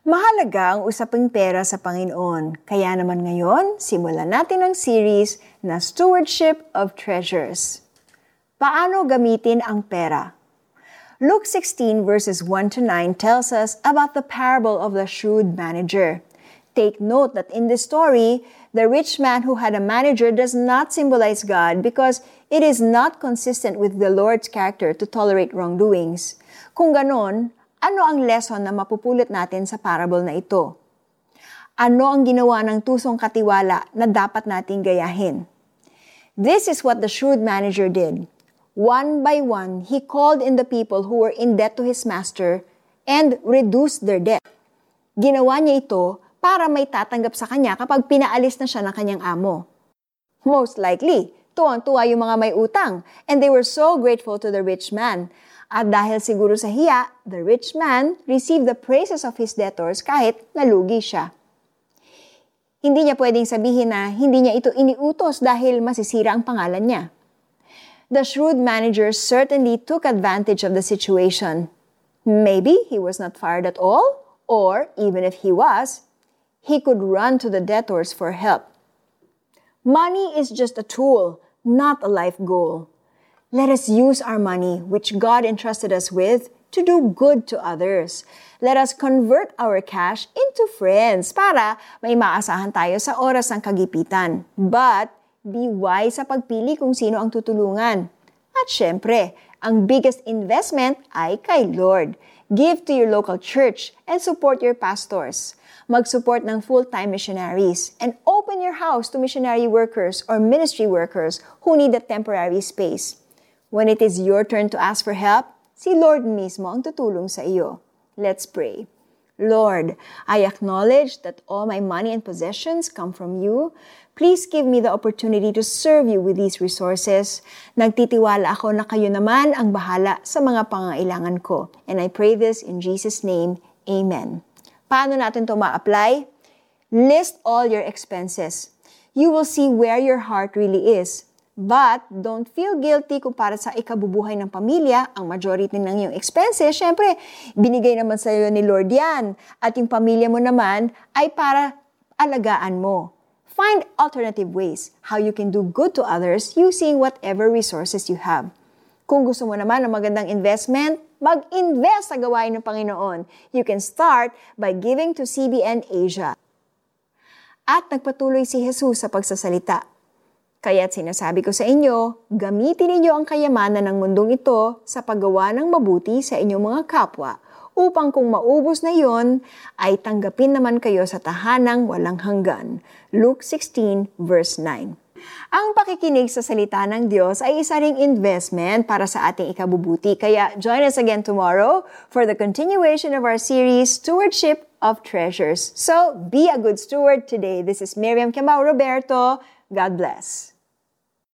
Mahalaga ang usaping pera sa Panginoon. Kaya naman ngayon, simulan natin ang series na Stewardship of Treasures. Paano gamitin ang pera? Luke 16 verses 1 to 9 tells us about the parable of the shrewd manager. Take note that in this story, the rich man who had a manager does not symbolize God because it is not consistent with the Lord's character to tolerate wrongdoings. Kung ganon, ano ang lesson na mapupulot natin sa parable na ito? Ano ang ginawa ng tusong katiwala na dapat nating gayahin? This is what the shrewd manager did. One by one, he called in the people who were in debt to his master and reduced their debt. Ginawa niya ito para may tatanggap sa kanya kapag pinaalis na siya ng kanyang amo. Most likely, tuwang-tuwa yung mga may utang, and they were so grateful to the rich man at dahil siguro sa hiya, the rich man received the praises of his debtors kahit nalugi siya. Hindi niya pwedeng sabihin na hindi niya ito iniutos dahil masisira ang pangalan niya. The shrewd manager certainly took advantage of the situation. Maybe he was not fired at all, or even if he was, he could run to the debtors for help. Money is just a tool, not a life goal. Let us use our money, which God entrusted us with, to do good to others. Let us convert our cash into friends para may maasahan tayo sa oras ng kagipitan. But be wise sa pagpili kung sino ang tutulungan. At syempre, ang biggest investment ay kay Lord. Give to your local church and support your pastors. Mag-support ng full-time missionaries and open your house to missionary workers or ministry workers who need a temporary space. When it is your turn to ask for help, si Lord mismo ang tutulong sa iyo. Let's pray. Lord, I acknowledge that all my money and possessions come from you. Please give me the opportunity to serve you with these resources. Nagtitiwala ako na kayo naman ang bahala sa mga pangailangan ko. And I pray this in Jesus' name. Amen. Paano natin to ma-apply? List all your expenses. You will see where your heart really is But don't feel guilty kung para sa ikabubuhay ng pamilya, ang majority ng iyong expenses, syempre, binigay naman sa iyo ni Lord yan. At yung pamilya mo naman ay para alagaan mo. Find alternative ways how you can do good to others using whatever resources you have. Kung gusto mo naman ng magandang investment, mag-invest sa gawain ng Panginoon. You can start by giving to CBN Asia. At nagpatuloy si Jesus sa pagsasalita. Kaya't sinasabi ko sa inyo, gamitin ninyo ang kayamanan ng mundong ito sa paggawa ng mabuti sa inyong mga kapwa upang kung maubos na yon, ay tanggapin naman kayo sa tahanang walang hanggan. Luke 16 verse 9. Ang pakikinig sa salita ng Diyos ay isa ring investment para sa ating ikabubuti. Kaya join us again tomorrow for the continuation of our series, Stewardship of Treasures. So, be a good steward today. This is Miriam Kamau Roberto. God bless.